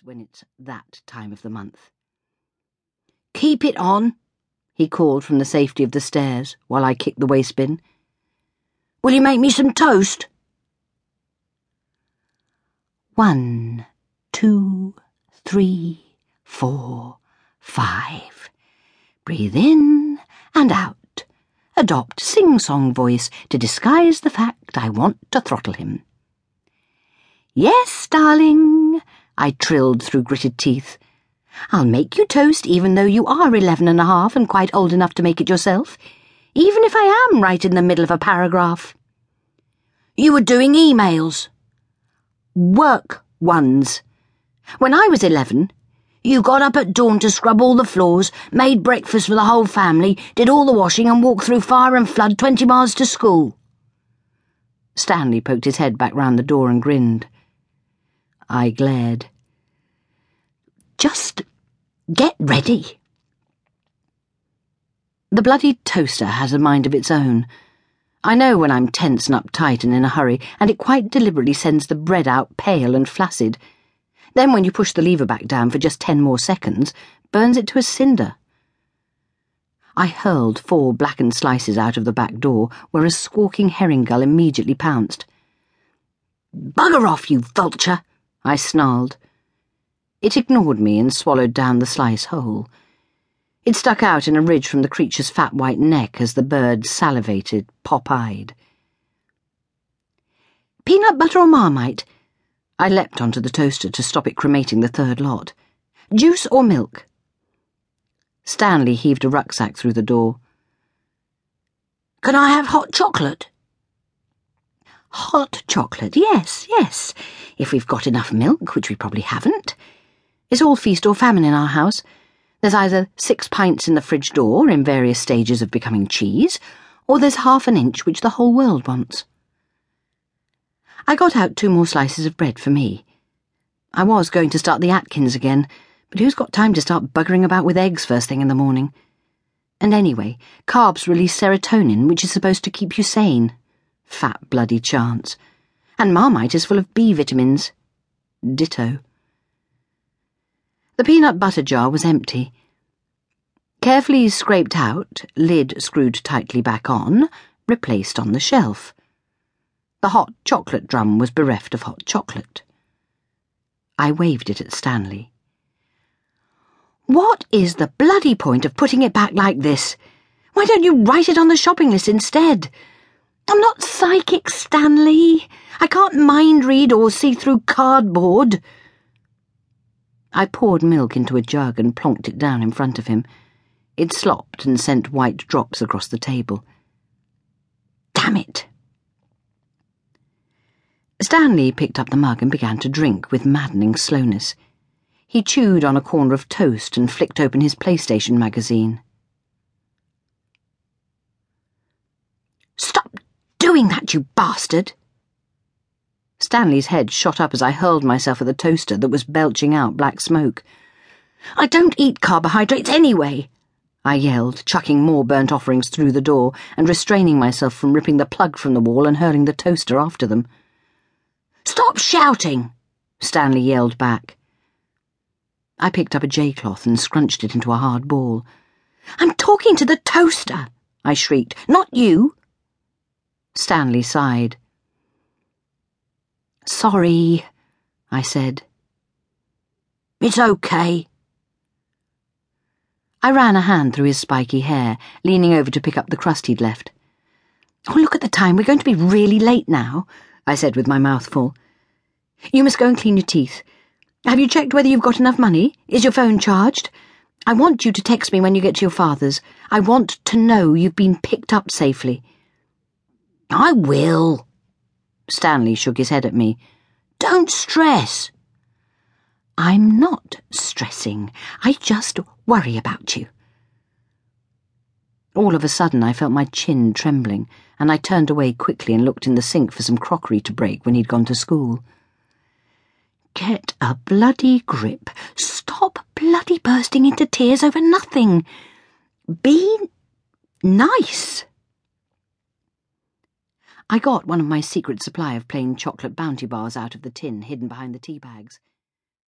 when it's that time of the month. Keep it on, he called from the safety of the stairs while I kicked the waste bin. Will you make me some toast? One, two, three, four, five. Breathe in and out. Adopt sing song voice to disguise the fact I want to throttle him. Yes, darling, I trilled through gritted teeth. I'll make you toast even though you are eleven and a half and quite old enough to make it yourself, even if I am right in the middle of a paragraph. You were doing emails. Work ones. When I was eleven, you got up at dawn to scrub all the floors, made breakfast for the whole family, did all the washing, and walked through fire and flood twenty miles to school. Stanley poked his head back round the door and grinned. I glared. Just get ready. The bloody toaster has a mind of its own. I know when I'm tense and uptight and in a hurry, and it quite deliberately sends the bread out pale and flaccid. Then, when you push the lever back down for just ten more seconds, burns it to a cinder. I hurled four blackened slices out of the back door, where a squawking herring gull immediately pounced. Bugger off, you vulture! I snarled. It ignored me and swallowed down the slice whole. It stuck out in a ridge from the creature's fat white neck as the bird salivated, pop eyed. Peanut butter or marmite? I leapt onto the toaster to stop it cremating the third lot. Juice or milk? Stanley heaved a rucksack through the door. Can I have hot chocolate? Hot chocolate, yes, yes, if we've got enough milk, which we probably haven't. It's all feast or famine in our house. There's either six pints in the fridge door in various stages of becoming cheese, or there's half an inch which the whole world wants. I got out two more slices of bread for me. I was going to start the Atkins again, but who's got time to start buggering about with eggs first thing in the morning? And anyway, carbs release serotonin, which is supposed to keep you sane. Fat bloody chance. And Marmite is full of B vitamins. Ditto. The peanut butter jar was empty. Carefully scraped out, lid screwed tightly back on, replaced on the shelf. The hot chocolate drum was bereft of hot chocolate. I waved it at Stanley. What is the bloody point of putting it back like this? Why don't you write it on the shopping list instead? I'm not psychic, Stanley. I can't mind read or see through cardboard. I poured milk into a jug and plonked it down in front of him. It slopped and sent white drops across the table. Damn it! Stanley picked up the mug and began to drink with maddening slowness. He chewed on a corner of toast and flicked open his PlayStation magazine. Stop doing that, you bastard! Stanley's head shot up as I hurled myself at the toaster that was belching out black smoke. I don't eat carbohydrates anyway, I yelled, chucking more burnt offerings through the door and restraining myself from ripping the plug from the wall and hurling the toaster after them. Stop shouting, Stanley yelled back. I picked up a J-cloth and scrunched it into a hard ball. I'm talking to the toaster, I shrieked, not you. Stanley sighed. Sorry, I said. It's okay. I ran a hand through his spiky hair, leaning over to pick up the crust he'd left. Oh, look at the time. We're going to be really late now, I said with my mouth full. You must go and clean your teeth. Have you checked whether you've got enough money? Is your phone charged? I want you to text me when you get to your father's. I want to know you've been picked up safely. I will. Stanley shook his head at me. Don't stress. I'm not stressing. I just worry about you. All of a sudden, I felt my chin trembling, and I turned away quickly and looked in the sink for some crockery to break when he'd gone to school. Get a bloody grip. Stop bloody bursting into tears over nothing. Be nice. I got one of my secret supply of plain chocolate bounty bars out of the tin hidden behind the tea bags.